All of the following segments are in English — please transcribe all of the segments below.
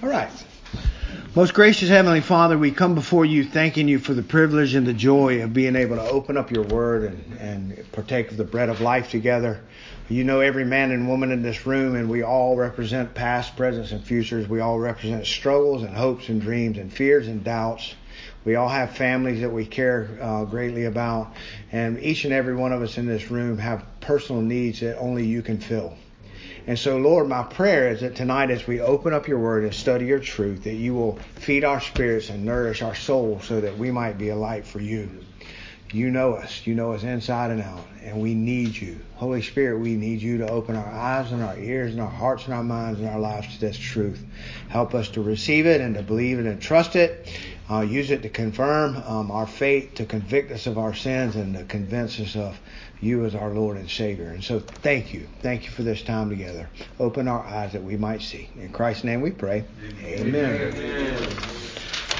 All right. Most gracious Heavenly Father, we come before you thanking you for the privilege and the joy of being able to open up your word and, and partake of the bread of life together. You know every man and woman in this room, and we all represent past, present, and futures. We all represent struggles and hopes and dreams and fears and doubts. We all have families that we care uh, greatly about, and each and every one of us in this room have personal needs that only you can fill. And so, Lord, my prayer is that tonight, as we open up your word and study your truth, that you will feed our spirits and nourish our souls so that we might be a light for you. You know us. You know us inside and out. And we need you. Holy Spirit, we need you to open our eyes and our ears and our hearts and our minds and our lives to this truth. Help us to receive it and to believe it and trust it. Uh, use it to confirm um, our faith, to convict us of our sins, and to convince us of you as our Lord and Savior. And so thank you. Thank you for this time together. Open our eyes that we might see. In Christ's name we pray. Amen. Amen.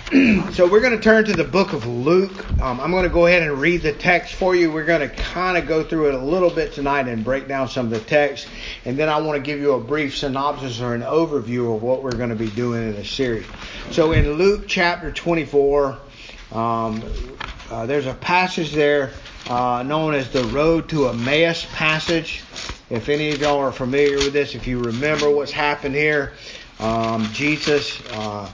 so we're going to turn to the book of Luke. Um, I'm going to go ahead and read the text for you. We're going to kind of go through it a little bit tonight and break down some of the text. And then I want to give you a brief synopsis or an overview of what we're going to be doing in this series. So in Luke chapter 24, um, uh, there's a passage there uh, known as the Road to Emmaus passage. If any of y'all are familiar with this, if you remember what's happened here, um, Jesus uh,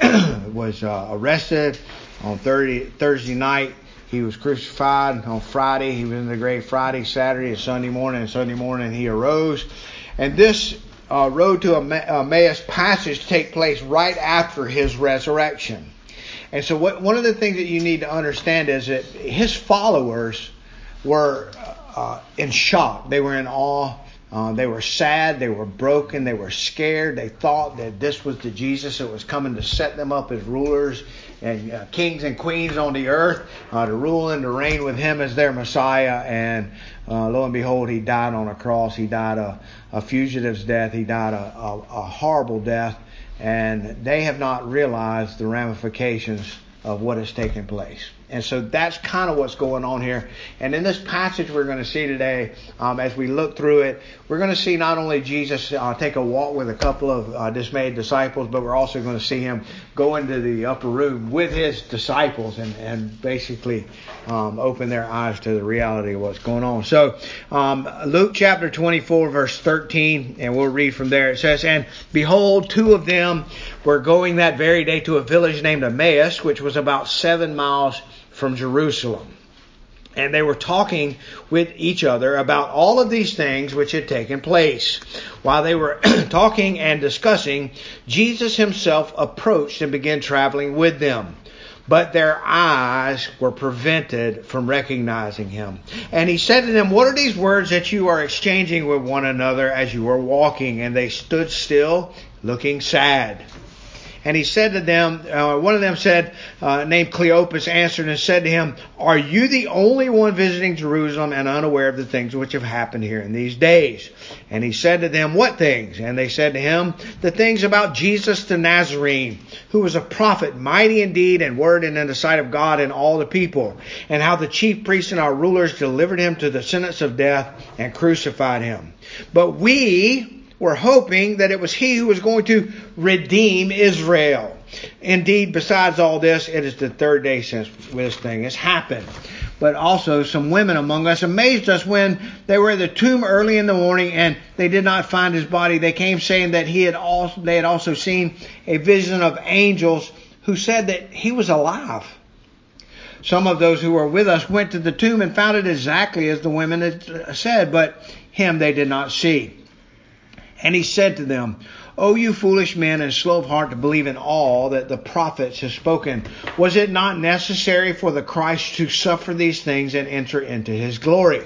was uh, arrested on 30, Thursday night. He was crucified on Friday. He was in the grave Friday, Saturday, and Sunday morning. And Sunday morning he arose. And this uh, road to Emmaus passage take place right after his resurrection. And so, what, one of the things that you need to understand is that his followers were uh, in shock. They were in awe. Uh, they were sad. They were broken. They were scared. They thought that this was the Jesus that was coming to set them up as rulers and uh, kings and queens on the earth uh, to rule and to reign with him as their Messiah. And uh, lo and behold, he died on a cross. He died a, a fugitive's death. He died a, a, a horrible death and they have not realized the ramifications of what has taken place. And so that's kind of what's going on here. And in this passage we're going to see today, um, as we look through it, we're going to see not only Jesus uh, take a walk with a couple of uh, dismayed disciples, but we're also going to see him go into the upper room with his disciples and, and basically um, open their eyes to the reality of what's going on. So um, Luke chapter 24, verse 13, and we'll read from there. It says, And behold, two of them were going that very day to a village named Emmaus, which was about seven miles from Jerusalem. And they were talking with each other about all of these things which had taken place. While they were talking and discussing, Jesus himself approached and began traveling with them. But their eyes were prevented from recognizing him. And he said to them, What are these words that you are exchanging with one another as you are walking? And they stood still, looking sad. And he said to them, uh, one of them said, uh, named Cleopas, answered and said to him, Are you the only one visiting Jerusalem and unaware of the things which have happened here in these days? And he said to them, What things? And they said to him, The things about Jesus the Nazarene, who was a prophet, mighty in deed and word and in the sight of God and all the people, and how the chief priests and our rulers delivered him to the sentence of death and crucified him. But we, were hoping that it was he who was going to redeem Israel. Indeed, besides all this, it is the third day since this thing has happened. But also, some women among us amazed us when they were at the tomb early in the morning and they did not find his body. They came saying that he had also, they had also seen a vision of angels who said that he was alive. Some of those who were with us went to the tomb and found it exactly as the women had said, but him they did not see. And he said to them, O you foolish men and slow of heart to believe in all that the prophets have spoken. Was it not necessary for the Christ to suffer these things and enter into his glory?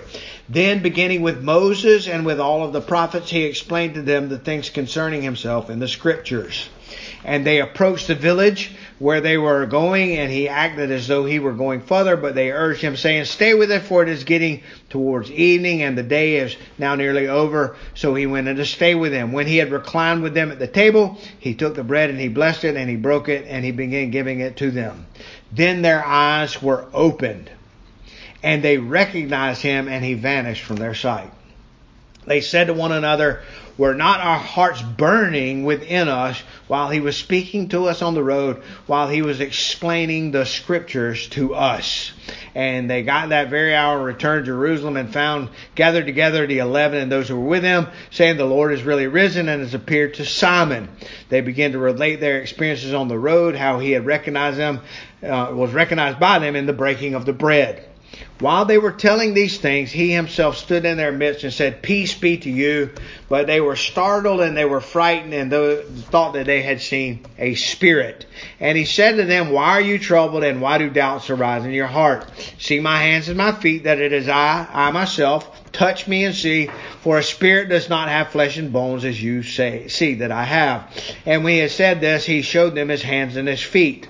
Then, beginning with Moses and with all of the prophets, he explained to them the things concerning himself in the scriptures. And they approached the village where they were going, and he acted as though he were going further, but they urged him, saying, Stay with us, for it is getting towards evening, and the day is now nearly over. So he went in to stay with them. When he had reclined with them at the table, he took the bread and he blessed it, and he broke it, and he began giving it to them. Then their eyes were opened, and they recognized him, and he vanished from their sight. They said to one another, Were not our hearts burning within us while he was speaking to us on the road, while he was explaining the scriptures to us? And they got that very hour, returned to Jerusalem, and found gathered together the eleven and those who were with them, saying, The Lord has really risen and has appeared to Simon. They began to relate their experiences on the road, how he had recognized them, uh, was recognized by them in the breaking of the bread. While they were telling these things, he himself stood in their midst and said, Peace be to you. But they were startled and they were frightened and thought that they had seen a spirit. And he said to them, Why are you troubled and why do doubts arise in your heart? See my hands and my feet that it is I, I myself. Touch me and see, for a spirit does not have flesh and bones as you say, see that I have. And when he had said this, he showed them his hands and his feet.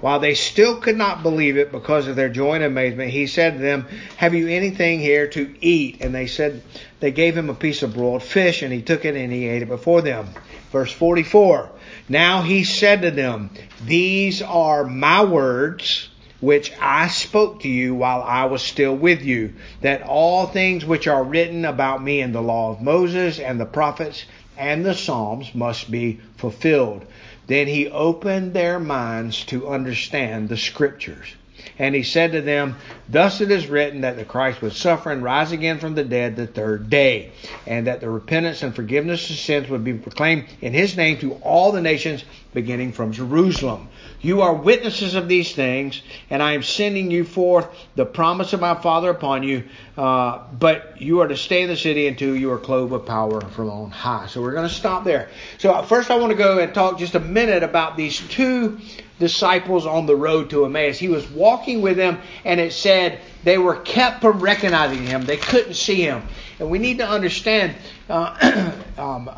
While they still could not believe it because of their joy and amazement, he said to them, Have you anything here to eat? And they said, They gave him a piece of broiled fish, and he took it and he ate it before them. Verse 44. Now he said to them, These are my words which I spoke to you while I was still with you, that all things which are written about me in the law of Moses and the prophets and the Psalms must be fulfilled. Then he opened their minds to understand the scriptures. And he said to them, Thus it is written that the Christ would suffer and rise again from the dead the third day, and that the repentance and forgiveness of sins would be proclaimed in his name to all the nations, beginning from Jerusalem. You are witnesses of these things, and I am sending you forth the promise of my Father upon you. Uh, but you are to stay in the city until you are clothed with power from on high. So we're going to stop there. So first, I want to go and talk just a minute about these two disciples on the road to Emmaus. He was walking with them, and it said they were kept from recognizing him. They couldn't see him. And we need to understand uh, um,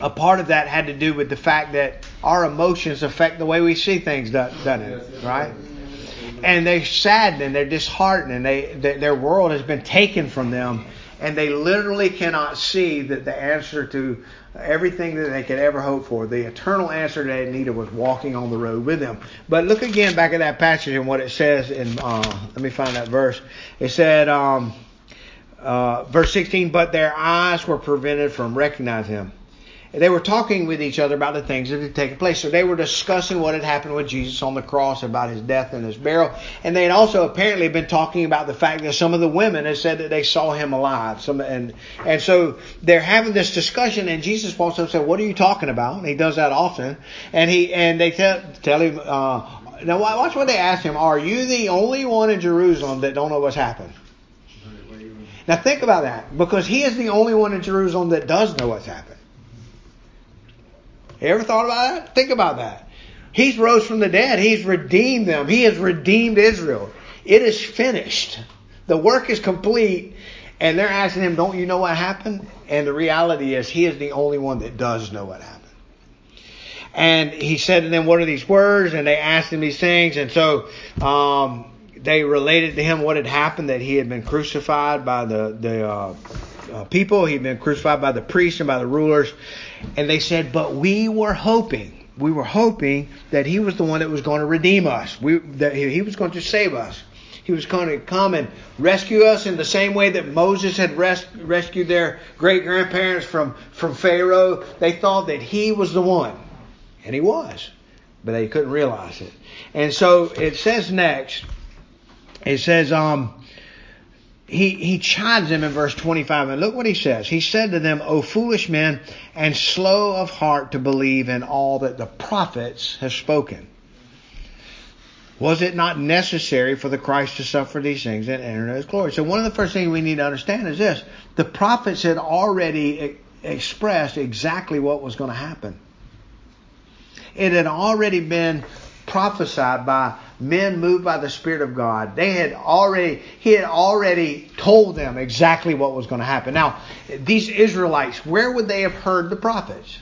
a part of that had to do with the fact that our emotions affect the way we see things, doesn't it? Right? And they're saddened and they're disheartened and they, their world has been taken from them and they literally cannot see that the answer to everything that they could ever hope for, the eternal answer they needed was walking on the road with them. But look again back at that passage and what it says in, uh, let me find that verse. It said, um, uh, verse 16, but their eyes were prevented from recognizing him they were talking with each other about the things that had taken place. So they were discussing what had happened with Jesus on the cross, about his death and his burial. And they had also apparently been talking about the fact that some of the women had said that they saw him alive. Some, and, and so they're having this discussion and Jesus walks up and says, what are you talking about? And he does that often. And he, and they tell, tell him, uh, now watch what they ask him. Are you the only one in Jerusalem that don't know what's happened? Now think about that because he is the only one in Jerusalem that does know what's happened. Ever thought about that? Think about that. He's rose from the dead. He's redeemed them. He has redeemed Israel. It is finished. The work is complete. And they're asking him, don't you know what happened? And the reality is he is the only one that does know what happened. And he said to them, what are these words? And they asked him these things. And so, um, they related to him what had happened, that he had been crucified by the, the, uh, uh, people. He'd been crucified by the priests and by the rulers. And they said, but we were hoping, we were hoping that he was the one that was going to redeem us. We, that he was going to save us. He was going to come and rescue us in the same way that Moses had res- rescued their great grandparents from, from Pharaoh. They thought that he was the one. And he was. But they couldn't realize it. And so it says next, it says, um, he, he chides them in verse 25, and look what he says. He said to them, O foolish men, and slow of heart to believe in all that the prophets have spoken. Was it not necessary for the Christ to suffer these things and enter into his glory? So one of the first things we need to understand is this. The prophets had already expressed exactly what was going to happen. It had already been prophesied by men moved by the Spirit of God. They had already, he had already told them exactly what was going to happen. Now, these Israelites, where would they have heard the prophets?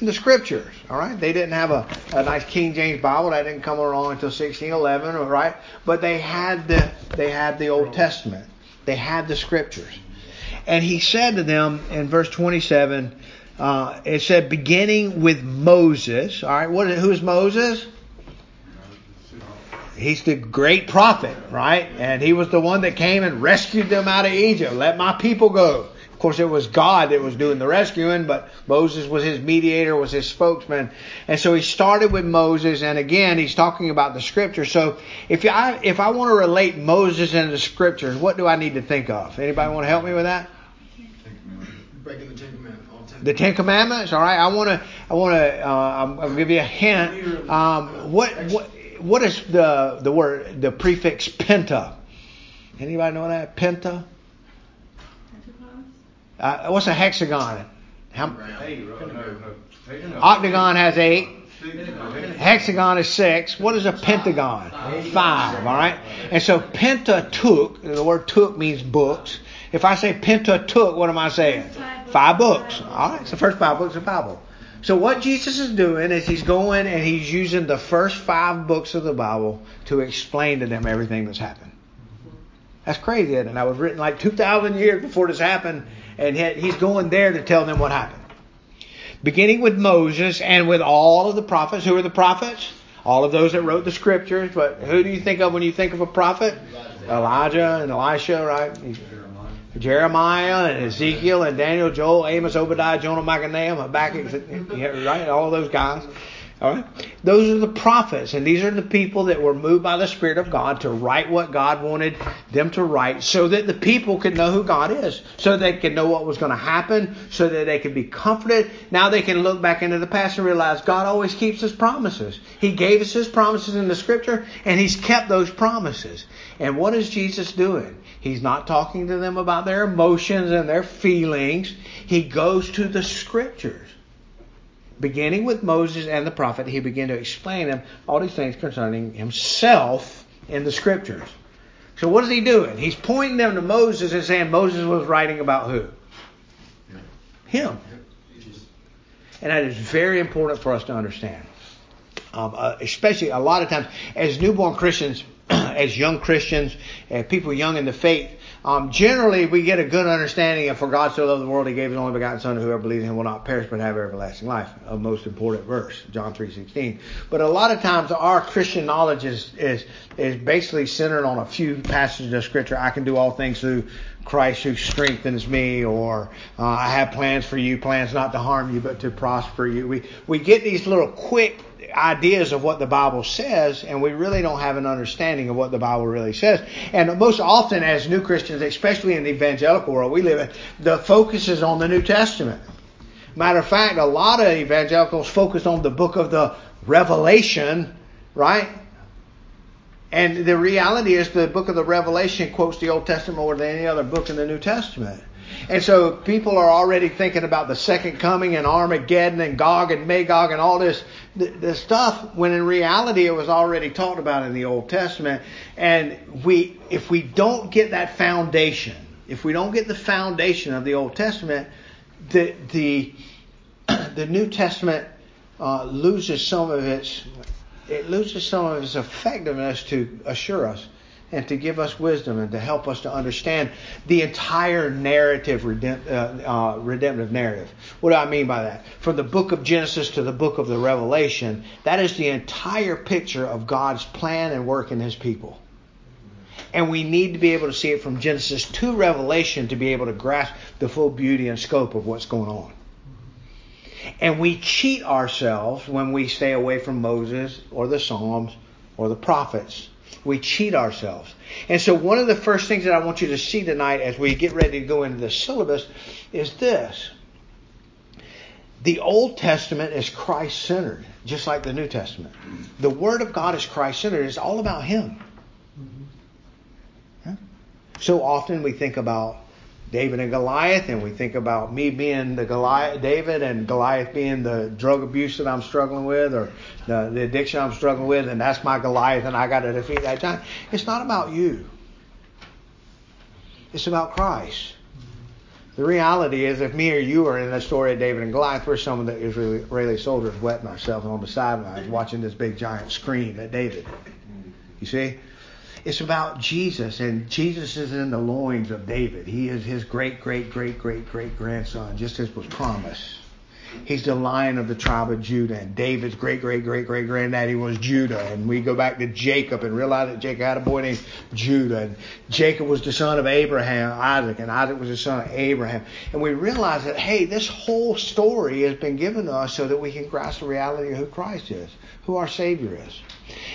In the scriptures, all right. They didn't have a, a nice King James Bible that didn't come along until 1611, all right. But they had the they had the Old Testament. They had the scriptures, and he said to them in verse 27 uh, it said beginning with Moses. All right, what? Who is Moses? He's the great prophet, right? And he was the one that came and rescued them out of Egypt. Let my people go. Of course, it was God that was doing the rescuing, but Moses was his mediator, was his spokesman. And so he started with Moses, and again, he's talking about the scripture. So if I, if I want to relate Moses and the scriptures, what do I need to think of? Anybody want to help me with that? Breaking the Ten Commandments. The Ten Commandments. All right. I want to. I want to. Uh, I'll give you a hint. Um, what what what is the the word the prefix penta? Anybody know that penta? Uh, what's a hexagon? How, octagon has eight. Hexagon is six. What is a pentagon? Five. All right. And so penta Pentateuch, the word took means books. If I say penta Pentateuch, what am I saying? Five books. All right. It's the first five books of the Bible. So what Jesus is doing is he's going and he's using the first five books of the Bible to explain to them everything that's happened. That's crazy, and I was written like 2,000 years before this happened, and he's going there to tell them what happened. Beginning with Moses and with all of the prophets. Who are the prophets? All of those that wrote the scriptures. But who do you think of when you think of a prophet? Elijah and Elisha, right? Jeremiah and Ezekiel and Daniel, Joel, Amos, Obadiah, Jonah, Micah, Nahum, Habakkuk, right? All those guys. All right? Those are the prophets, and these are the people that were moved by the Spirit of God to write what God wanted them to write so that the people could know who God is, so they could know what was going to happen, so that they could be comforted. Now they can look back into the past and realize God always keeps his promises. He gave us his promises in the scripture, and he's kept those promises. And what is Jesus doing? He's not talking to them about their emotions and their feelings. He goes to the scriptures beginning with Moses and the prophet, he began to explain them all these things concerning himself in the scriptures. So what is he doing? He's pointing them to Moses and saying Moses was writing about who? Him. And that is very important for us to understand. Um, uh, especially a lot of times as newborn Christians, as young Christians, uh, people young in the faith, um, generally, we get a good understanding of for God so loved the world, He gave His only begotten Son, whoever believes in Him will not perish but have everlasting life. A most important verse, John three sixteen. But a lot of times, our Christian knowledge is is is basically centered on a few passages of Scripture. I can do all things through Christ who strengthens me, or uh, I have plans for you, plans not to harm you but to prosper you. We we get these little quick ideas of what the Bible says, and we really don't have an understanding of what the Bible really says. And most often, as new Christians, especially in the evangelical world we live in, the focus is on the New Testament. Matter of fact, a lot of evangelicals focus on the book of the Revelation, right? And the reality is the book of the Revelation quotes the Old Testament more than any other book in the New Testament. And so people are already thinking about the second coming and Armageddon and Gog and Magog and all this, this stuff when in reality it was already talked about in the Old Testament. And we, if we don't get that foundation, if we don't get the foundation of the Old Testament, the, the, the New Testament uh, loses some of its, it loses some of its effectiveness to assure us and to give us wisdom and to help us to understand the entire narrative, redemp- uh, uh, redemptive narrative. What do I mean by that? From the book of Genesis to the book of the Revelation, that is the entire picture of God's plan and work in His people. And we need to be able to see it from Genesis to Revelation to be able to grasp the full beauty and scope of what's going on. And we cheat ourselves when we stay away from Moses or the Psalms or the prophets we cheat ourselves. And so one of the first things that I want you to see tonight as we get ready to go into the syllabus is this. The Old Testament is Christ centered, just like the New Testament. The Word of God is Christ centered. It's all about Him. Mm-hmm. So often we think about David and Goliath, and we think about me being the Goliath, David, and Goliath being the drug abuse that I'm struggling with, or the, the addiction I'm struggling with, and that's my Goliath, and I got to defeat that giant. It's not about you. It's about Christ. The reality is, if me or you are in the story of David and Goliath, we're some of the Israeli, soldiers wetting ourselves on the sidelines watching this big giant scream at David. You see? It's about Jesus, and Jesus is in the loins of David. He is his great, great, great, great, great grandson, just as was promised. He's the lion of the tribe of Judah. And David's great, great, great, great granddaddy was Judah. And we go back to Jacob and realize that Jacob had a boy named Judah. And Jacob was the son of Abraham, Isaac, and Isaac was the son of Abraham. And we realize that, hey, this whole story has been given to us so that we can grasp the reality of who Christ is, who our Savior is.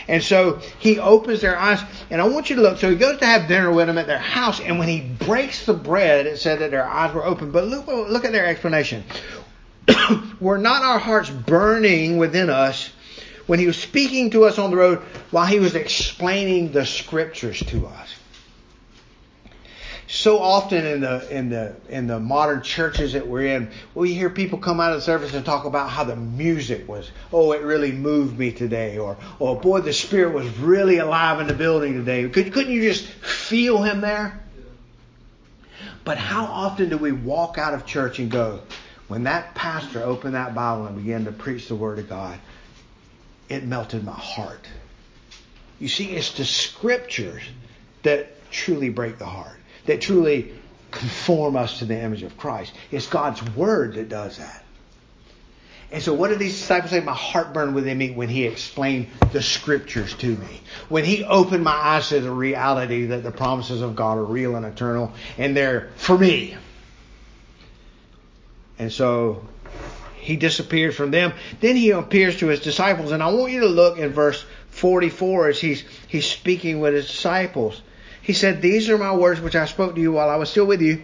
And so he opens their eyes, and I want you to look. So he goes to have dinner with them at their house, and when he breaks the bread, it said that their eyes were open. But look, look at their explanation. were not our hearts burning within us when he was speaking to us on the road while he was explaining the scriptures to us? So often in the in the in the modern churches that we're in, we hear people come out of the service and talk about how the music was, oh, it really moved me today, or oh boy, the spirit was really alive in the building today. Could, couldn't you just feel him there? But how often do we walk out of church and go, when that pastor opened that Bible and began to preach the Word of God, it melted my heart. You see, it's the scriptures that truly break the heart that truly conform us to the image of Christ. It's God's word that does that. And so what did these disciples say? My heart burned within me when he explained the scriptures to me. When he opened my eyes to the reality that the promises of God are real and eternal and they're for me. And so he disappears from them. Then he appears to his disciples. And I want you to look in verse 44 as he's, he's speaking with his disciples. He said, These are my words which I spoke to you while I was still with you.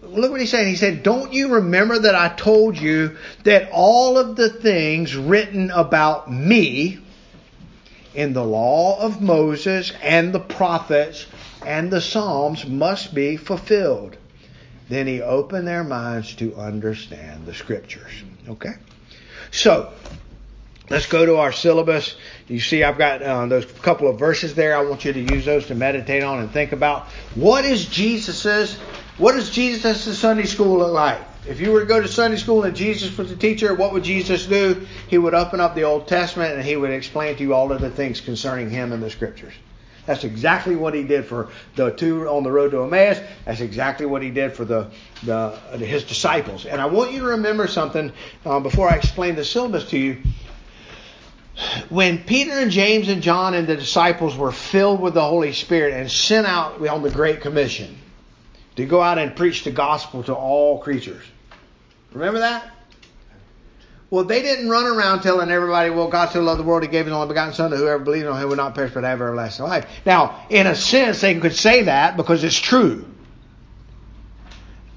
Look what he said. He said, Don't you remember that I told you that all of the things written about me in the law of Moses and the prophets and the Psalms must be fulfilled? Then he opened their minds to understand the scriptures. Okay? So, Let's go to our syllabus. You see, I've got uh, those couple of verses there. I want you to use those to meditate on and think about. What is Jesus's? What does Jesus' Sunday school look like? If you were to go to Sunday school and Jesus was the teacher, what would Jesus do? He would open up the Old Testament and he would explain to you all of the things concerning him in the Scriptures. That's exactly what he did for the two on the road to Emmaus. That's exactly what he did for the, the his disciples. And I want you to remember something uh, before I explain the syllabus to you when Peter and James and John and the disciples were filled with the Holy Spirit and sent out on the Great Commission to go out and preach the gospel to all creatures. Remember that? Well, they didn't run around telling everybody, well, God so loved the world, He gave His only begotten Son, to whoever believes on Him would not perish but have everlasting life. Now, in a sense, they could say that because it's true.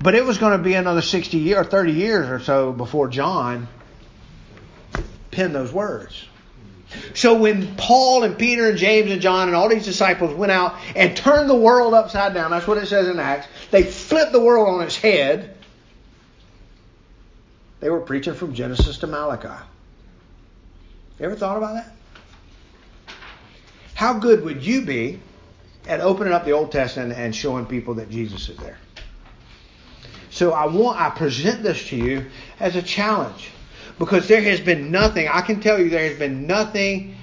But it was going to be another 60 years or 30 years or so before John penned those words. So when Paul and Peter and James and John and all these disciples went out and turned the world upside down, that's what it says in Acts, they flipped the world on its head. They were preaching from Genesis to Malachi. You ever thought about that? How good would you be at opening up the Old Testament and showing people that Jesus is there? So I want I present this to you as a challenge. Because there has been nothing, I can tell you, there has been nothing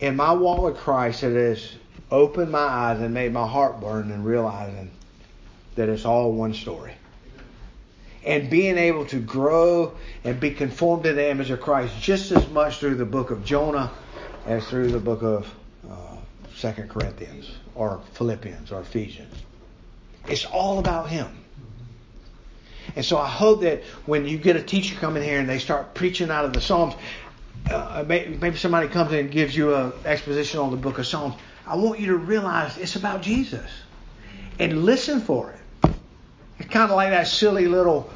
in my walk with Christ that has opened my eyes and made my heart burn and realizing that it's all one story. And being able to grow and be conformed to the image of Christ just as much through the book of Jonah as through the book of uh, Second Corinthians or Philippians or Ephesians. It's all about Him. And so I hope that when you get a teacher coming here and they start preaching out of the Psalms, uh, maybe somebody comes in and gives you an exposition on the book of Psalms. I want you to realize it's about Jesus and listen for it. It's kind of like that silly little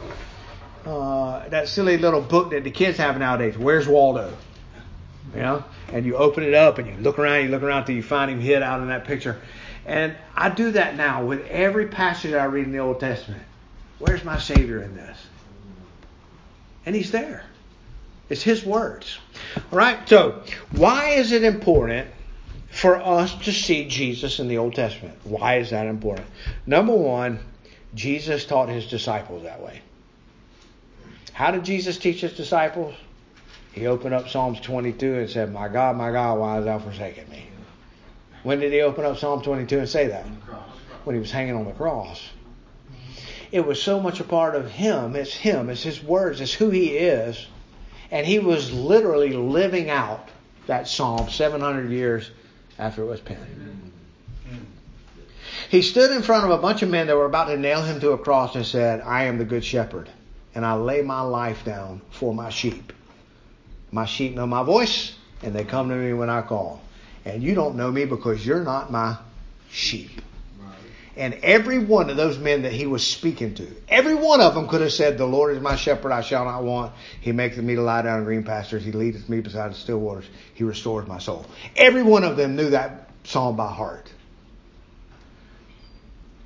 uh, that silly little book that the kids have nowadays. Where's Waldo? You know, and you open it up and you look around, you look around till you find him hid out in that picture. And I do that now with every passage I read in the Old Testament. Where's my Savior in this? And He's there. It's His words. All right, so why is it important for us to see Jesus in the Old Testament? Why is that important? Number one, Jesus taught His disciples that way. How did Jesus teach His disciples? He opened up Psalms 22 and said, My God, my God, why hast thou forsaken me? When did he open up Psalm 22 and say that? When he was hanging on the cross. It was so much a part of him. It's him. It's his words. It's who he is. And he was literally living out that psalm 700 years after it was penned. He stood in front of a bunch of men that were about to nail him to a cross and said, I am the good shepherd, and I lay my life down for my sheep. My sheep know my voice, and they come to me when I call. And you don't know me because you're not my sheep. And every one of those men that he was speaking to, every one of them could have said, The Lord is my shepherd, I shall not want. He maketh me to lie down in green pastures. He leadeth me beside the still waters. He restores my soul. Every one of them knew that psalm by heart.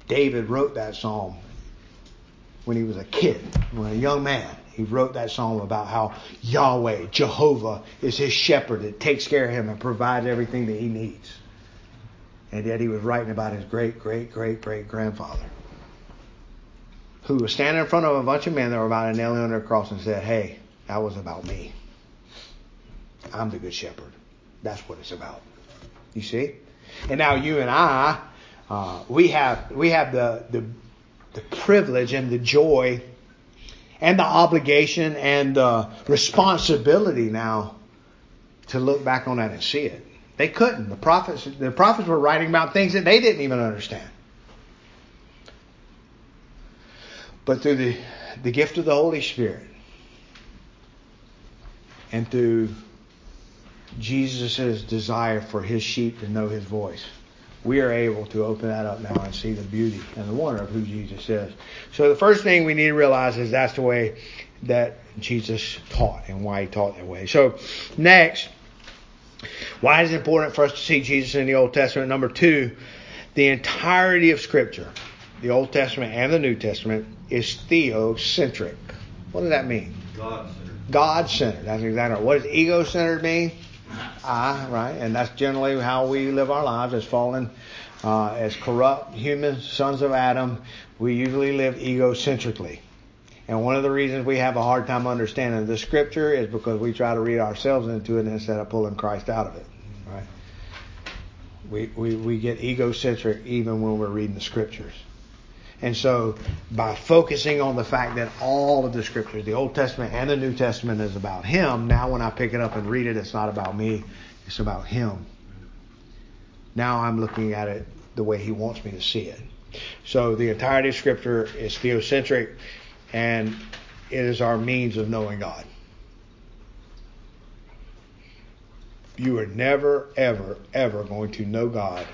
David wrote that psalm when he was a kid, when a young man. He wrote that psalm about how Yahweh, Jehovah, is his shepherd that takes care of him and provides everything that he needs. And yet he was writing about his great, great, great, great grandfather who was standing in front of a bunch of men that were about to nail him on a cross and said, Hey, that was about me. I'm the good shepherd. That's what it's about. You see? And now you and I, uh, we have we have the, the the privilege and the joy and the obligation and the responsibility now to look back on that and see it. They couldn't. The prophets, the prophets were writing about things that they didn't even understand. But through the, the gift of the Holy Spirit and through Jesus' desire for his sheep to know his voice, we are able to open that up now and see the beauty and the wonder of who Jesus is. So the first thing we need to realize is that's the way that Jesus taught and why he taught that way. So next, why is it important for us to see Jesus in the Old Testament? Number two, the entirety of Scripture, the Old Testament and the New Testament, is theocentric. What does that mean? God centered. God centered. That's exactly right. What does ego centered mean? I, right? And that's generally how we live our lives as fallen, uh, as corrupt human sons of Adam. We usually live egocentrically. And one of the reasons we have a hard time understanding the scripture is because we try to read ourselves into it instead of pulling Christ out of it. Right? We, we, we get egocentric even when we're reading the scriptures. And so by focusing on the fact that all of the scriptures, the Old Testament and the New Testament is about Him, now when I pick it up and read it, it's not about me, it's about Him. Now I'm looking at it the way He wants me to see it. So the entirety of scripture is theocentric and it is our means of knowing God. You are never, ever, ever going to know God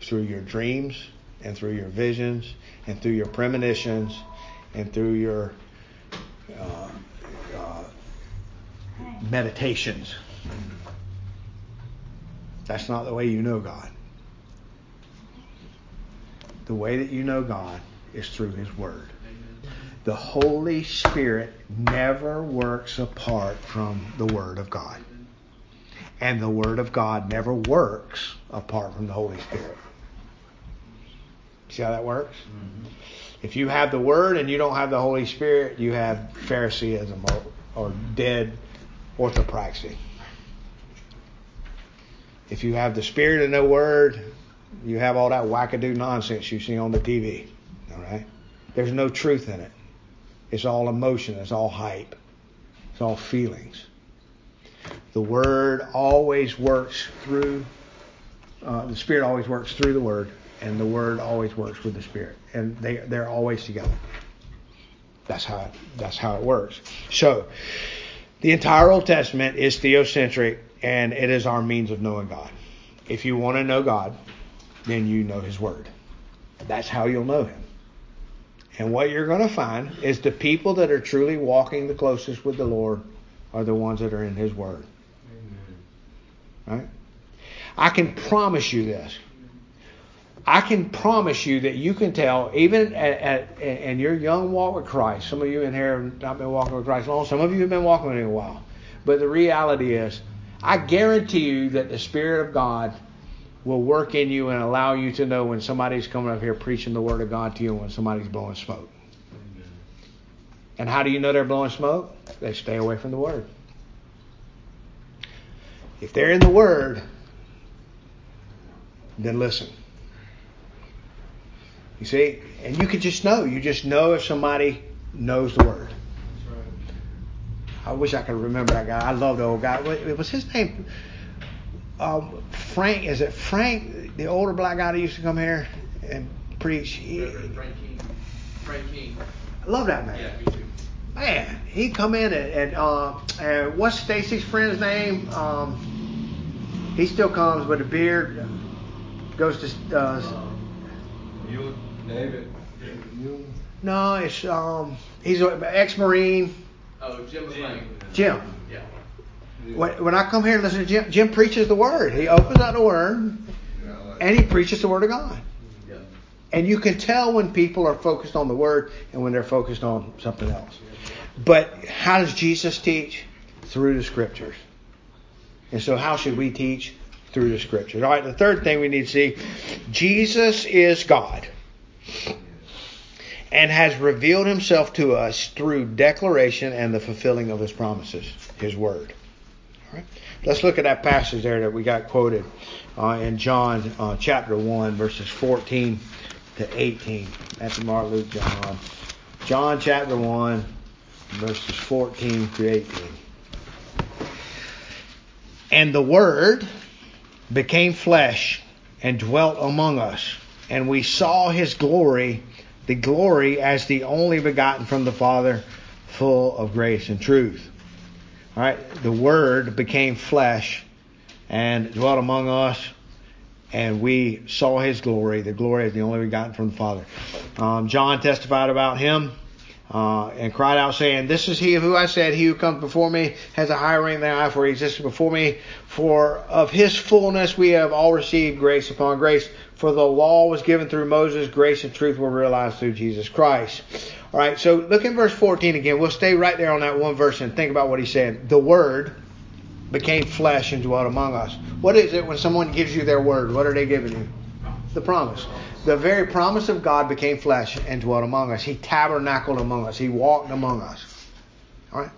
through your dreams and through your visions and through your premonitions and through your uh, uh, meditations. That's not the way you know God. The way that you know God is through His Word. The Holy Spirit never works apart from the Word of God. And the Word of God never works apart from the Holy Spirit. See how that works? Mm-hmm. If you have the Word and you don't have the Holy Spirit, you have Phariseeism or, or dead orthopraxy. If you have the Spirit and no Word, you have all that wackadoo nonsense you see on the TV. All right? There's no truth in it. It's all emotion. It's all hype. It's all feelings. The Word always works through, uh, the Spirit always works through the Word, and the Word always works with the Spirit. And they, they're always together. That's how, that's how it works. So, the entire Old Testament is theocentric, and it is our means of knowing God. If you want to know God, then you know His Word. That's how you'll know Him. And what you're going to find is the people that are truly walking the closest with the Lord are the ones that are in His Word. Amen. Right? I can promise you this. I can promise you that you can tell, even at, at, in your young walk with Christ, some of you in here have not been walking with Christ long, some of you have been walking with Him a while. But the reality is, I guarantee you that the Spirit of God will work in you and allow you to know when somebody's coming up here preaching the Word of God to you and when somebody's blowing smoke. Amen. And how do you know they're blowing smoke? They stay away from the Word. If they're in the Word, then listen. You see, and you can just know. You just know if somebody knows the word. I wish I could remember that guy. I love the old guy. What was his name? Um, Frank. Is it Frank, the older black guy that used to come here and preach? He, Frank King. Frank King. I love that man. Yeah, me too. Man, he come in and, and uh, and what's Stacy's friend's name? Um, he still comes with a beard. Goes to uh, You, David. You. no, it's um, he's an ex-marine. Oh, Jim McClain. Jim. When, when I come here and listen to Jim, Jim preaches the word. He opens up the word and he preaches the word of God. And you can tell when people are focused on the word and when they're focused on something else. But how does Jesus teach? Through the scriptures. And so, how should we teach? Through the scriptures. All right, the third thing we need to see Jesus is God and has revealed himself to us through declaration and the fulfilling of his promises, his word. Let's look at that passage there that we got quoted uh, in John uh, chapter 1, verses 14 to 18. That's Mark, Luke, John. John chapter 1, verses 14 through 18. And the Word became flesh and dwelt among us, and we saw his glory, the glory as the only begotten from the Father, full of grace and truth. All right, the Word became flesh and dwelt among us, and we saw his glory, the glory as the only begotten from the Father. Um, John testified about him uh, and cried out, saying, This is he of who I said, He who comes before me has a higher rank than I, for he existed before me. For of his fullness we have all received grace upon grace. For the law was given through Moses, grace and truth were realized through Jesus Christ. All right, so look in verse 14 again. We'll stay right there on that one verse and think about what he said. The Word became flesh and dwelt among us. What is it when someone gives you their word? What are they giving you? The promise. The very promise of God became flesh and dwelt among us. He tabernacled among us. He walked among us. All right.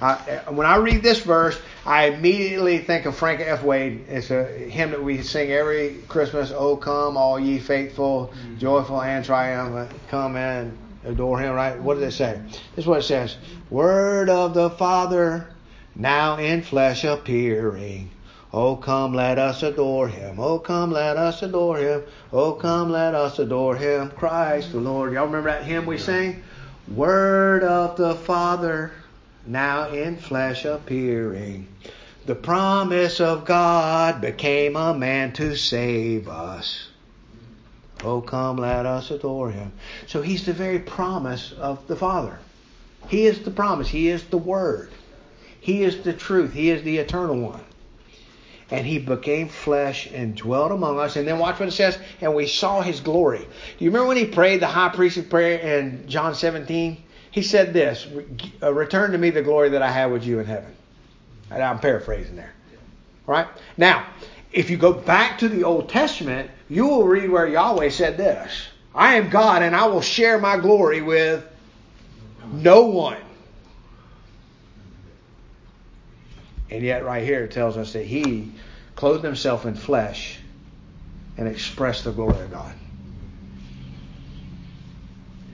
Uh, when I read this verse, I immediately think of Frank F. Wade. It's a hymn that we sing every Christmas. Oh, come, all ye faithful, joyful and triumphant, come and adore Him. Right? What does it say? This is what it says: Word of the Father, now in flesh appearing. Oh, come, let us adore him. Oh, come, let us adore him. Oh, come, let us adore him. Christ the Lord. Y'all remember that hymn we sang? Word of the Father, now in flesh appearing. The promise of God became a man to save us. Oh, come, let us adore him. So he's the very promise of the Father. He is the promise. He is the Word. He is the truth. He is the eternal one. And he became flesh and dwelt among us. And then watch what it says. And we saw his glory. Do you remember when he prayed the high priestly prayer in John 17? He said this uh, Return to me the glory that I had with you in heaven. And I'm paraphrasing there. Right? Now, if you go back to the Old Testament, you will read where Yahweh said this I am God and I will share my glory with no one. And yet, right here, it tells us that he clothed himself in flesh and expressed the glory of God.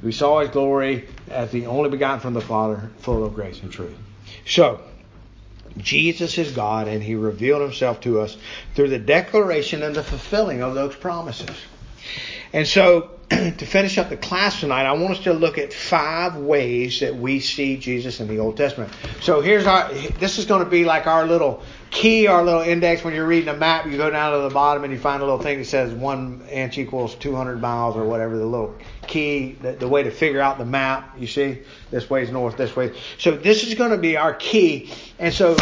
We saw his glory as the only begotten from the Father, full of grace and truth. So, Jesus is God, and he revealed himself to us through the declaration and the fulfilling of those promises. And so, to finish up the class tonight, I want us to look at five ways that we see Jesus in the Old Testament. So here's our, this is going to be like our little key, our little index. When you're reading a map, you go down to the bottom and you find a little thing that says one inch equals 200 miles or whatever, the little key, the, the way to figure out the map. You see, this way's north, this way. So this is going to be our key. And so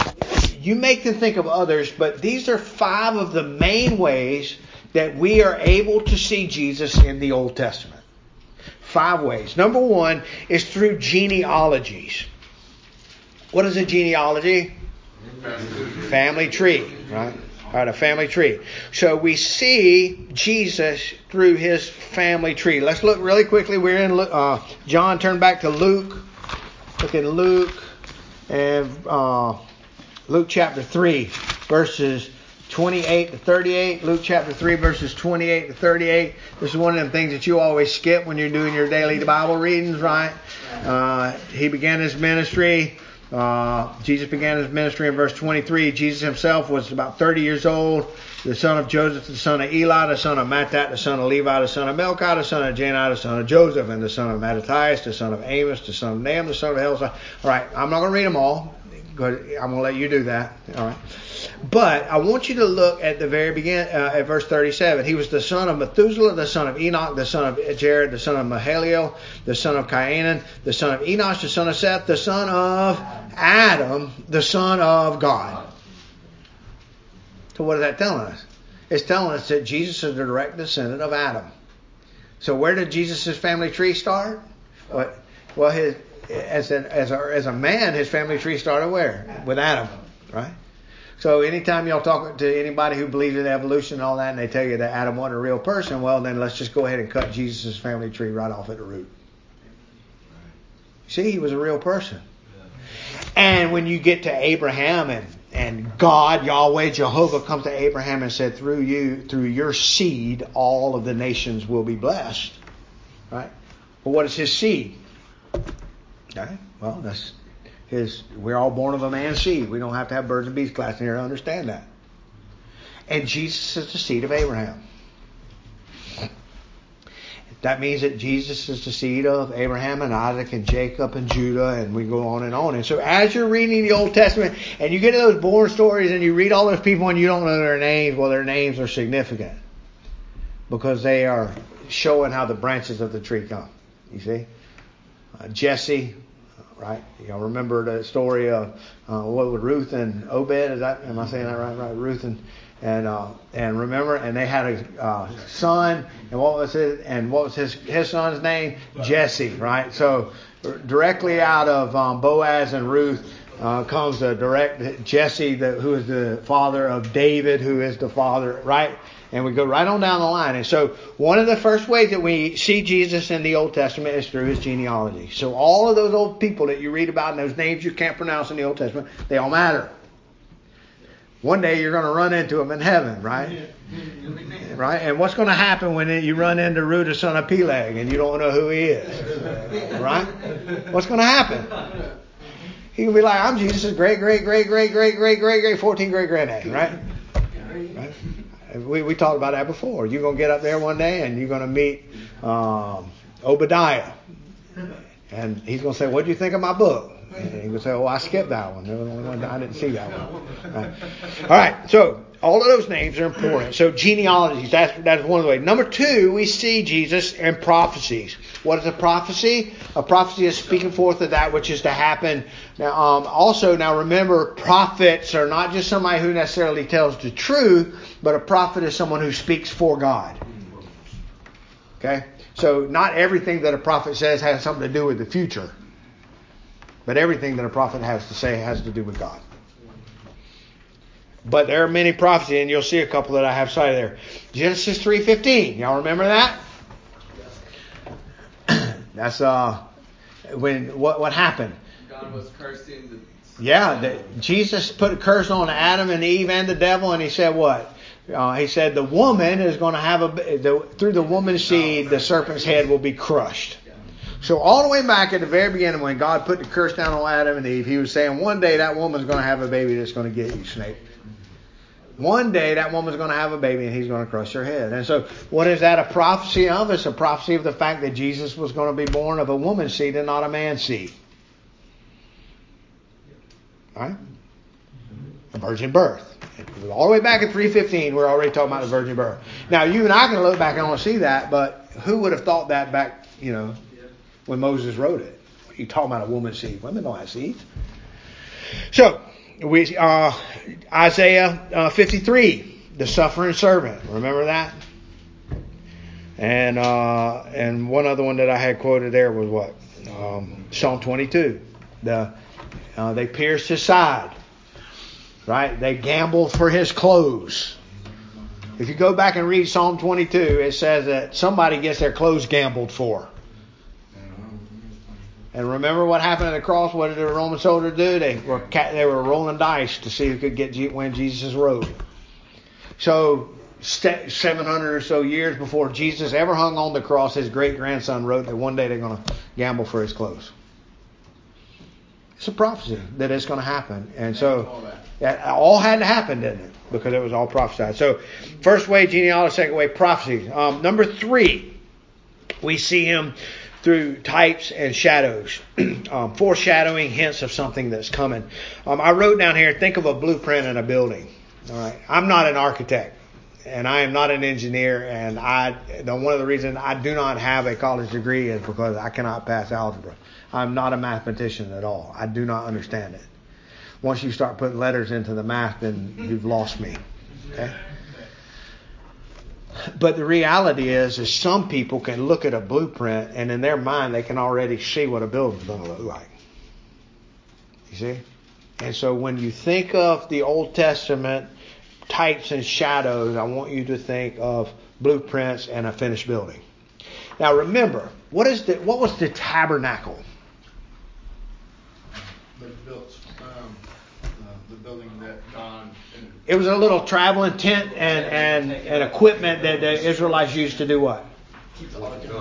you make them think of others, but these are five of the main ways that we are able to see Jesus in the Old Testament. Five ways. Number one is through genealogies. What is a genealogy? Family tree, right? All right, a family tree. So we see Jesus through his family tree. Let's look really quickly. We're in uh, John. Turn back to Luke. Look at Luke and uh, Luke chapter three, verses 28 to 38. Luke chapter 3, verses 28 to 38. This is one of them things that you always skip when you're doing your daily Bible readings, right? Uh, he began his ministry. Uh, Jesus began his ministry in verse 23. Jesus himself was about 30 years old, the son of Joseph, the son of Eli, the son of Matthat, the son of Levi, the son of Melchi, the son of Jannai, the son of Joseph, and the son of Mattathias, the son of Amos, the son of Nahum, the son of Helzai. All right, I'm not going to read them all. I'm going to let you do that. All right. But I want you to look at the very beginning, uh, at verse 37. He was the son of Methuselah, the son of Enoch, the son of Jared, the son of Mahalalel, the son of Cainan, the son of Enosh, the son of Seth, the son of Adam, the son of God. So what is that telling us? It's telling us that Jesus is the direct descendant of Adam. So where did Jesus' family tree start? Well, his as a, as a as a man, his family tree started where? With Adam, right? So anytime y'all talk to anybody who believes in evolution and all that, and they tell you that Adam wasn't a real person, well then let's just go ahead and cut Jesus' family tree right off at the root. See, he was a real person. And when you get to Abraham and and God, Yahweh, Jehovah comes to Abraham and said, through you, through your seed, all of the nations will be blessed. Right? Well, what is his seed? Okay. Well, that's his. We're all born of a man's seed. We don't have to have birds and bees class in here to understand that. And Jesus is the seed of Abraham. That means that Jesus is the seed of Abraham and Isaac and Jacob and Judah, and we go on and on. And so, as you're reading the Old Testament and you get to those born stories and you read all those people and you don't know their names, well, their names are significant because they are showing how the branches of the tree come. You see, uh, Jesse, right? Y'all remember the story of uh, what with Ruth and Obed? Is that am I saying that right? Right, Ruth and and uh, and remember, and they had a uh, son, and what was his and what was his his son's name? Jesse, right? So directly out of um, Boaz and Ruth uh, comes the direct Jesse, the, who is the father of David, who is the father, right? And we go right on down the line. And so one of the first ways that we see Jesus in the Old Testament is through his genealogy. So all of those old people that you read about and those names you can't pronounce in the Old Testament, they all matter. One day you're going to run into them in heaven, right? Right? And what's going to happen when you run into Ruda son of Peleg and you don't know who he is? Right? What's going to happen? He can be like, I'm Jesus' great, great, great, great, great, great, great, great, 14 great granddad, right? We, we talked about that before. You're going to get up there one day and you're going to meet um, Obadiah. And he's going to say, What do you think of my book? And he would say, "Oh, I skipped that one. The only one. I didn't see that one." All right. So all of those names are important. So genealogies. That's that's one of the ways. Number two, we see Jesus in prophecies. What is a prophecy? A prophecy is speaking forth of that which is to happen. Now, um, also, now remember, prophets are not just somebody who necessarily tells the truth, but a prophet is someone who speaks for God. Okay. So not everything that a prophet says has something to do with the future. But everything that a prophet has to say has to do with God. But there are many prophecies, and you'll see a couple that I have cited there. Genesis 3.15. Y'all remember that? That's uh when what what happened? God was cursing the Yeah, the, Jesus put a curse on Adam and Eve and the devil, and he said what? Uh, he said the woman is going to have a the, through the woman's seed the serpent's head will be crushed. So all the way back at the very beginning, when God put the curse down on Adam and Eve, He was saying one day that woman's going to have a baby that's going to get you, snake. One day that woman's going to have a baby and he's going to crush her head. And so, what is that a prophecy of? It's a prophecy of the fact that Jesus was going to be born of a woman's seed and not a man's seed. Right? A virgin birth. All the way back at 315, we're already talking about the virgin birth. Now, you and I can look back and only see that, but who would have thought that back, you know, when Moses wrote it. You talking about a woman's seed? Women don't have seeds. So we uh, Isaiah uh, 53, the suffering servant. Remember that? And uh, and one other one that I had quoted there was what um, Psalm 22. The uh, they pierced his side. Right? They gambled for his clothes. If you go back and read Psalm 22, it says that somebody gets their clothes gambled for. And remember what happened at the cross? What did the Roman soldiers do? They were they were rolling dice to see who could get win Jesus' robe. So 700 or so years before Jesus ever hung on the cross, his great grandson wrote that one day they're going to gamble for his clothes. It's a prophecy that it's going to happen. And so that all had to happen, didn't it? Because it was all prophesied. So, first way, genealogy, second way, prophecy. Um, number three, we see him through types and shadows, um, foreshadowing hints of something that's coming. Um, I wrote down here, think of a blueprint in a building. All right. I'm not an architect and I am not an engineer, and I the, one of the reasons I do not have a college degree is because I cannot pass algebra. I'm not a mathematician at all. I do not understand it. Once you start putting letters into the math, then you've lost me. Okay. But the reality is, is some people can look at a blueprint and in their mind they can already see what a building's going to look like. You see? And so when you think of the Old Testament types and shadows, I want you to think of blueprints and a finished building. Now remember, what is the what was the tabernacle? They built um, the building that John. It was a little traveling tent and, and, and equipment that the Israelites used to do what?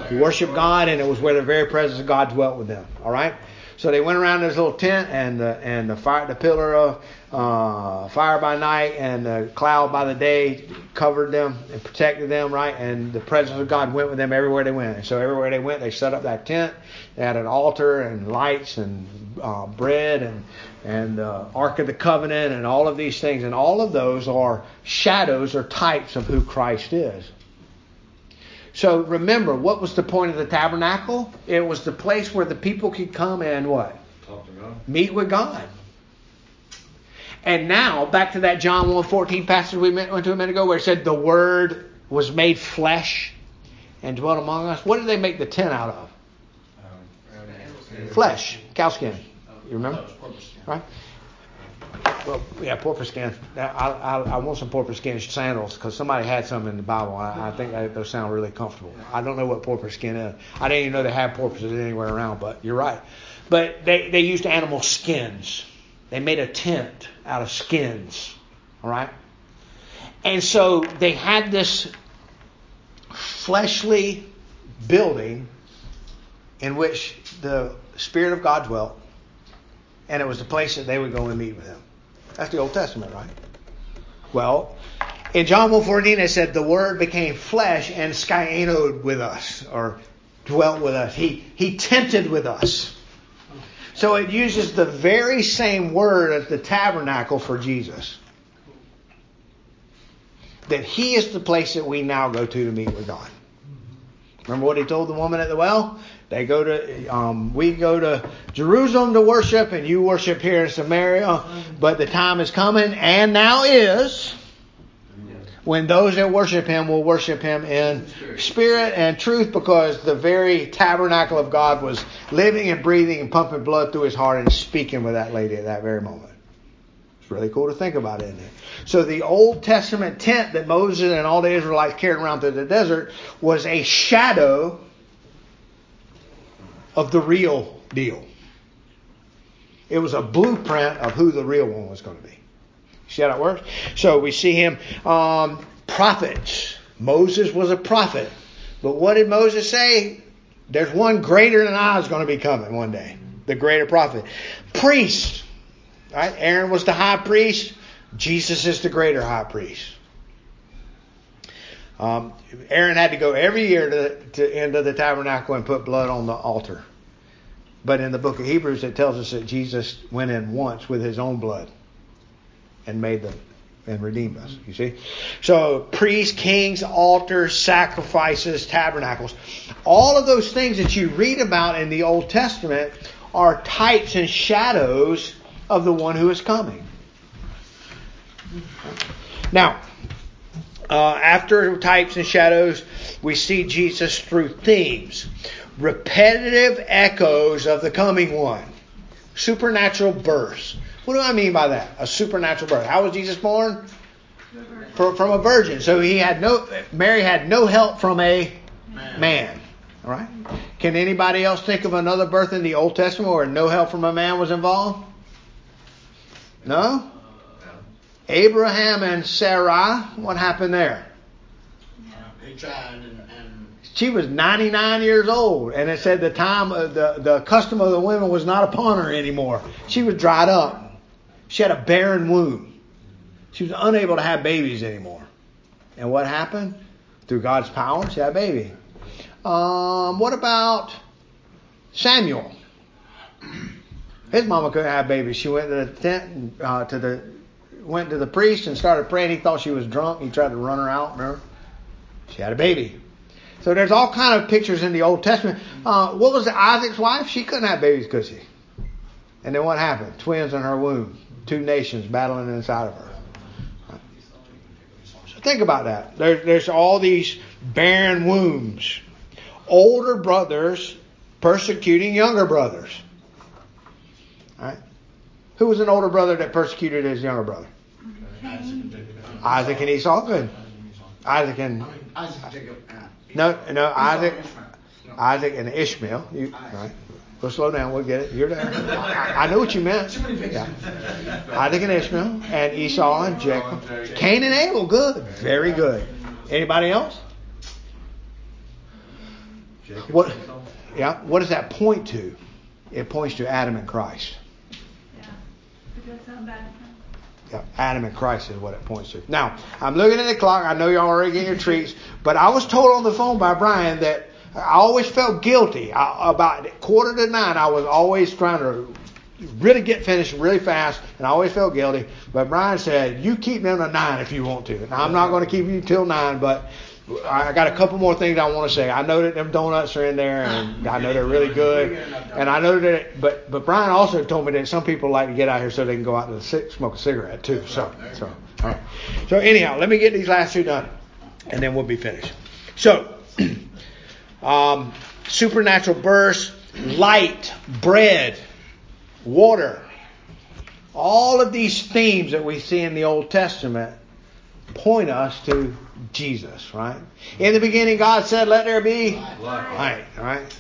To worship God, and it was where the very presence of God dwelt with them. All right. So they went around this little tent, and the and the fire, the pillar of uh, fire by night and the cloud by the day covered them and protected them, right? And the presence of God went with them everywhere they went. And so everywhere they went, they set up that tent. They had an altar and lights and uh, bread and and the Ark of the Covenant and all of these things. And all of those are shadows or types of who Christ is. So remember, what was the point of the tabernacle? It was the place where the people could come and what? Meet with God. And now, back to that John 1.14 passage we went to a minute ago where it said the Word was made flesh and dwelt among us. What did they make the tent out of? Flesh, cow skin. You remember? Right? Well, yeah, porpoise skin. I, I, I want some porpoise skin sandals because somebody had some in the Bible. I, I think they, those sound really comfortable. I don't know what porpoise skin is. I didn't even know they had porpoises anywhere around, but you're right. But they, they used animal skins. They made a tent out of skins. All right? And so they had this fleshly building in which the Spirit of God dwelt, and it was the place that they would go and meet with Him. That's the Old Testament, right? Well, in John 1.14 it said the Word became flesh and skyanoed with us, or dwelt with us. He, he tented with us. So it uses the very same word as the tabernacle for Jesus. That he is the place that we now go to to meet with God. Remember what he told the woman at the well? They go to, um, we go to Jerusalem to worship, and you worship here in Samaria. But the time is coming, and now is, when those that worship him will worship him in spirit and truth because the very tabernacle of God was living and breathing and pumping blood through his heart and speaking with that lady at that very moment. It's really cool to think about isn't it? So the Old Testament tent that Moses and all the Israelites carried around through the desert was a shadow of the real deal. It was a blueprint of who the real one was going to be. See how that works? So we see him, um, prophets. Moses was a prophet. But what did Moses say? There's one greater than I is going to be coming one day. The greater prophet. Priest. Right? Aaron was the high priest. Jesus is the greater high priest. Um, Aaron had to go every year to, to enter the tabernacle and put blood on the altar. But in the book of Hebrews, it tells us that Jesus went in once with his own blood and made them and redeemed us. You see? So priests, kings, altars, sacrifices, tabernacles. All of those things that you read about in the Old Testament are types and shadows of the one who is coming. Now, uh, after types and shadows, we see Jesus through themes, repetitive echoes of the coming one, supernatural births, what do I mean by that? A supernatural birth. How was Jesus born? From a virgin. So he had no. Mary had no help from a man. man. All right. Can anybody else think of another birth in the Old Testament where no help from a man was involved? No. Abraham and Sarah, what happened there? He tried and, and She was 99 years old, and it said the time, of the, the custom of the women was not upon her anymore. She was dried up. She had a barren womb. She was unable to have babies anymore. And what happened? Through God's power, she had a baby. Um, what about Samuel? His mama couldn't have babies. She went to the tent, uh, to the went to the priest and started praying. He thought she was drunk. He tried to run her out. Remember? She had a baby. So there's all kind of pictures in the Old Testament. Uh, what was Isaac's wife? She couldn't have babies, could she? And then what happened? Twins in her womb. Two nations battling inside of her. So think about that. There, there's all these barren wombs. Older brothers persecuting younger brothers. All right? Who was an older brother that persecuted his younger brother? Isaac and Jacob. Isaac and Esau. Good. Isaac and Isaac Jacob. no, no, Isaac, Isaac and Ishmael. You, all right. We'll slow down. We'll get it. You're there. I, I know what you meant. Too many pictures. Yeah. Isaac and Ishmael and Esau and Jacob. Cain and Abel. Good. Very good. Anybody else? What? Yeah. What does that point to? It points to Adam and Christ. Yeah. Because something bad happened. Yeah, Adam and Christ is what it points to. Now, I'm looking at the clock. I know y'all already getting your treats, but I was told on the phone by Brian that I always felt guilty. I, about quarter to nine, I was always trying to really get finished really fast, and I always felt guilty. But Brian said, "You keep them to nine if you want to." Now, I'm not going to keep you till nine, but I got a couple more things I want to say. I know that them donuts are in there, and I know they're really good. And I know that, but but Brian also told me that some people like to get out here so they can go out and smoke a cigarette too. So so all right. So anyhow, let me get these last two done, and then we'll be finished. So, um, supernatural burst, light, bread, water. All of these themes that we see in the Old Testament point us to Jesus, right? In the beginning, God said, "Let there be light." Right?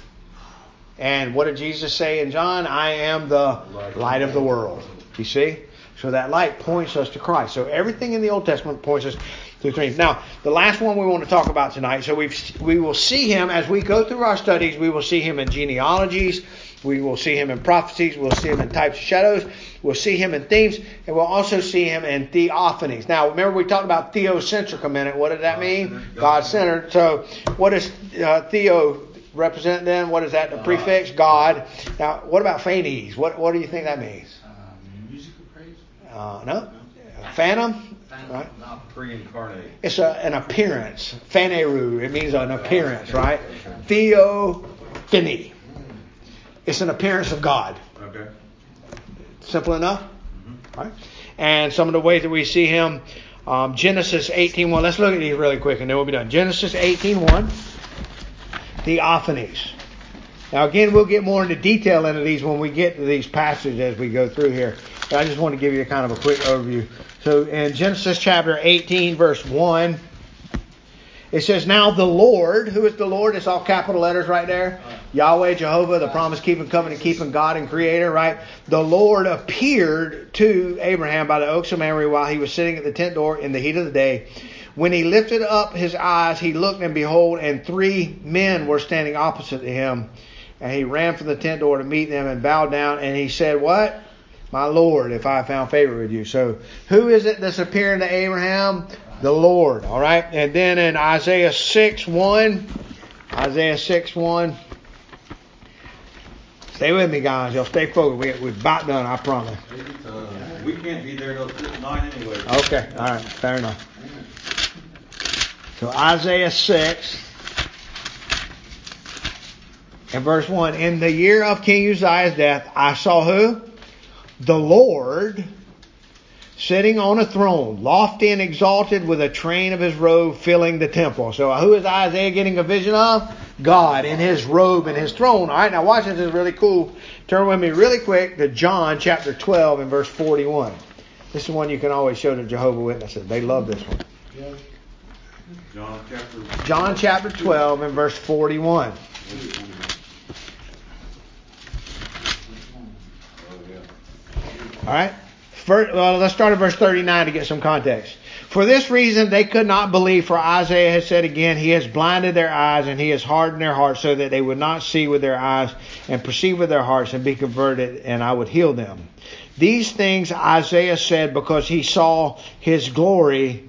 And what did Jesus say in John? I am the light of the world. You see? So that light points us to Christ. So everything in the Old Testament points us to dreams. Now, the last one we want to talk about tonight. So we we will see him as we go through our studies. We will see him in genealogies. We will see him in prophecies. We'll see him in types of shadows. We'll see him in themes, and we'll also see him in theophanies. Now, remember we talked about theocentric a minute. What did that mean? God centered. So, what does uh, theo represent then? What is that? The prefix God. Now, what about phanies? What what do you think that means? Um, musical praise. Uh, no, phantom. Right. Not Pre-incarnate. It's a, an appearance. Phaneru. It means an appearance, right? Theophany. It's an appearance of God. Okay. Simple enough, right? And some of the ways that we see him, um, Genesis 18:1. Let's look at these really quick, and then we'll be done. Genesis 18:1. Theophanies. Now again, we'll get more into detail into these when we get to these passages as we go through here. But I just want to give you kind of a quick overview. So in Genesis chapter 18, verse 1, it says, Now the Lord, who is the Lord? It's all capital letters right there. Yahweh, Jehovah, the promise keeping, covenant keeping God and creator, right? The Lord appeared to Abraham by the oaks of Mamre while he was sitting at the tent door in the heat of the day. When he lifted up his eyes, he looked and behold, and three men were standing opposite to him. And he ran from the tent door to meet them and bowed down, and he said, What? My Lord, if I found favor with you. So, who is it that's appearing to Abraham? The Lord, all right? And then in Isaiah 6 1, Isaiah 6 1. Stay with me, guys. Y'all stay focused. We, we're about done, I promise. Uh, we can't be there till nine anyway. Okay, all right, fair enough. So Isaiah 6 and verse 1 In the year of King Uzziah's death, I saw who? The Lord sitting on a throne, lofty and exalted, with a train of his robe filling the temple. So who is Isaiah getting a vision of? God in his robe and his throne. All right, now watch this. This is really cool. Turn with me really quick to John chapter 12 and verse 41. This is one you can always show to Jehovah Witnesses. They love this one. John chapter. John chapter 12 and verse 41. Oh. All right? Well, let's start at verse 39 to get some context. For this reason they could not believe, for Isaiah has said again, He has blinded their eyes and He has hardened their hearts so that they would not see with their eyes and perceive with their hearts and be converted, and I would heal them. These things Isaiah said because he saw His glory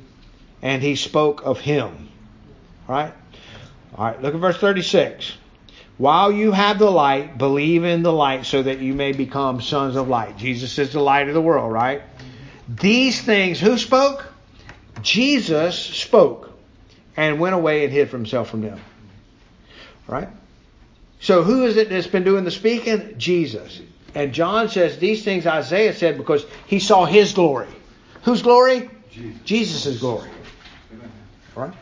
and he spoke of Him. All right? All right, look at verse 36. While you have the light, believe in the light so that you may become sons of light. Jesus is the light of the world, right? These things, who spoke? Jesus spoke and went away and hid himself from them. Right? So who is it that's been doing the speaking? Jesus. And John says these things Isaiah said because he saw his glory. Whose glory? Jesus' glory. Right?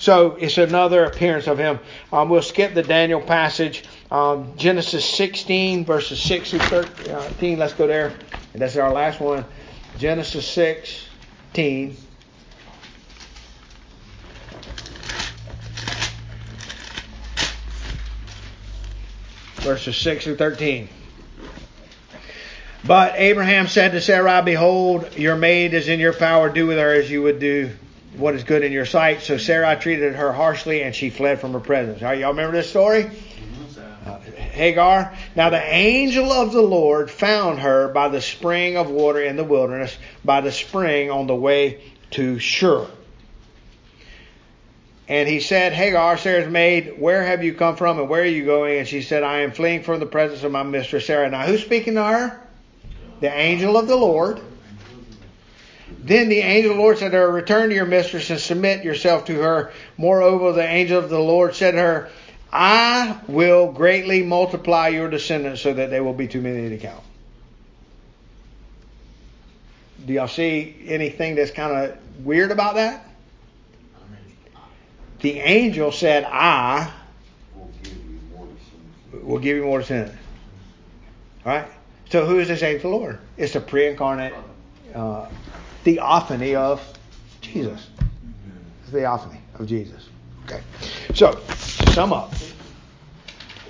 So it's another appearance of him. Um, we'll skip the Daniel passage. Um, Genesis 16, verses 6 through 13. Let's go there. And that's our last one. Genesis 16. Verses 6 through 13. But Abraham said to Sarai, Behold, your maid is in your power. Do with her as you would do what is good in your sight. So Sarai treated her harshly, and she fled from her presence. All right, y'all remember this story? Uh, Hagar. Now the angel of the Lord found her by the spring of water in the wilderness, by the spring on the way to Shur. And he said, Hagar, Sarah's maid, where have you come from and where are you going? And she said, I am fleeing from the presence of my mistress Sarah. Now who's speaking to her? The angel of the Lord. Then the angel of the Lord said to her, Return to your mistress and submit yourself to her. Moreover, the angel of the Lord said to her, I will greatly multiply your descendants so that they will be too many to count. Do y'all see anything that's kind of weird about that? The angel said, I will give you more descendants. All right? So who is this angel of the Lord? It's the pre-incarnate uh, theophany of Jesus. Theophany of Jesus. Okay. So, sum up,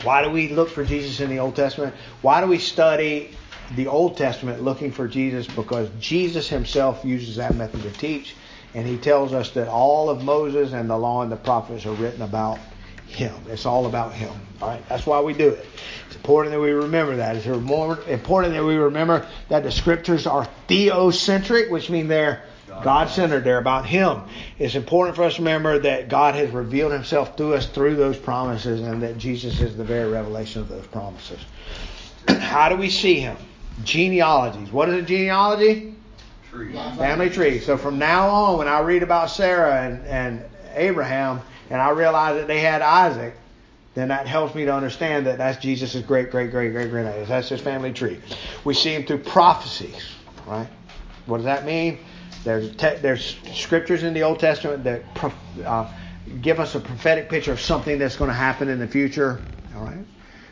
why do we look for Jesus in the Old Testament? Why do we study the Old Testament looking for Jesus? Because Jesus himself uses that method to teach, and he tells us that all of Moses and the law and the prophets are written about him. It's all about him. All right. That's why we do it. It's important that we remember that. It's more important that we remember that the scriptures are theocentric, which means they're God centered. They're about Him. It's important for us to remember that God has revealed Himself to us through those promises and that Jesus is the very revelation of those promises. How do we see Him? Genealogies. What is a genealogy? Tree. Family tree. So from now on, when I read about Sarah and, and Abraham, and I realize that they had Isaac, then that helps me to understand that that's Jesus' great, great, great, great, great. That's his family tree. We see him through prophecies, right? What does that mean? There's te- there's scriptures in the Old Testament that uh, give us a prophetic picture of something that's going to happen in the future. All right.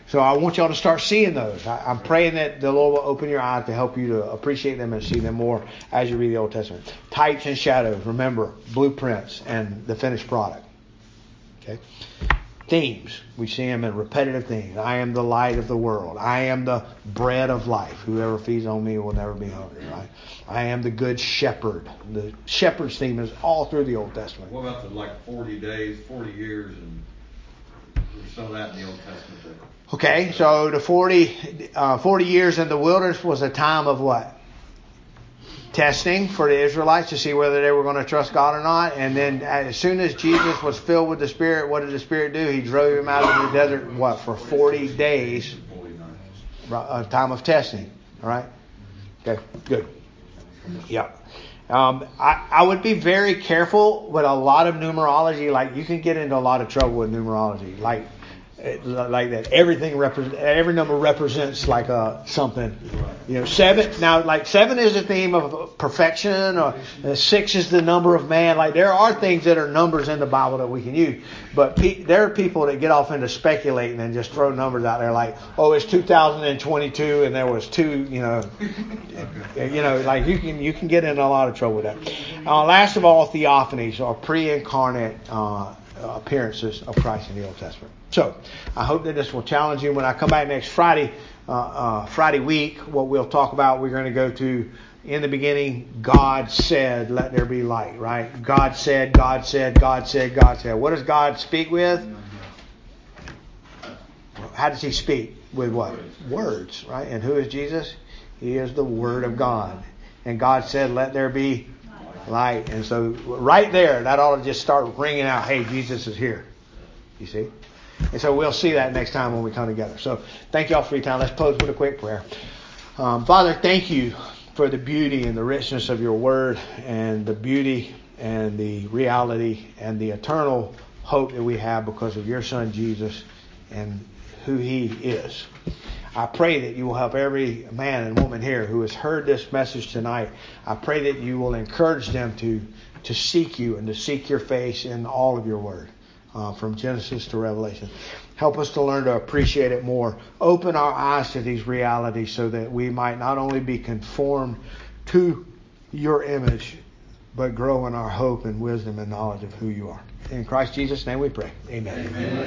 So I want y'all to start seeing those. I, am praying that the Lord will open your eyes to help you to appreciate them and see them more as you read the Old Testament. Types and shadows. Remember blueprints and the finished product. Okay. Themes. We see them in repetitive themes. I am the light of the world. I am the bread of life. Whoever feeds on me will never be hungry. Right. I am the good shepherd. The shepherd's theme is all through the Old Testament. What about the like 40 days, 40 years, and some of that in the Old Testament? There. Okay, so the 40, uh, 40 years in the wilderness was a time of what? Testing for the Israelites to see whether they were going to trust God or not. And then as soon as Jesus was filled with the Spirit, what did the Spirit do? He drove him out of the desert, what, for 40 days? A time of testing. All right? Okay, good. Yeah. Um, I, I would be very careful with a lot of numerology. Like, you can get into a lot of trouble with numerology. Like, like that. Everything represent, every number represents like a something. You know, seven. Now, like seven is a theme of perfection, or uh, six is the number of man. Like there are things that are numbers in the Bible that we can use, but pe- there are people that get off into speculating and just throw numbers out there, like, oh, it's 2022 and there was two. You know, you know, like you can you can get in a lot of trouble with that. Uh, last of all, theophanies or pre-incarnate. Uh, appearances of Christ in the Old Testament. So, I hope that this will challenge you. When I come back next Friday, uh, uh, Friday week, what we'll talk about, we're going to go to in the beginning, God said, let there be light, right? God said, God said, God said, God said. What does God speak with? How does he speak? With what? Words, right? And who is Jesus? He is the Word of God. And God said, let there be light. And so right there, that ought to just start ringing out, hey, Jesus is here. You see? And so we'll see that next time when we come together. So thank y'all for your time. Let's close with a quick prayer. Um, Father, thank you for the beauty and the richness of your word and the beauty and the reality and the eternal hope that we have because of your son Jesus and who he is. I pray that you will help every man and woman here who has heard this message tonight. I pray that you will encourage them to, to seek you and to seek your face in all of your word, uh, from Genesis to Revelation. Help us to learn to appreciate it more. Open our eyes to these realities so that we might not only be conformed to your image, but grow in our hope and wisdom and knowledge of who you are. In Christ Jesus' name we pray. Amen. Amen.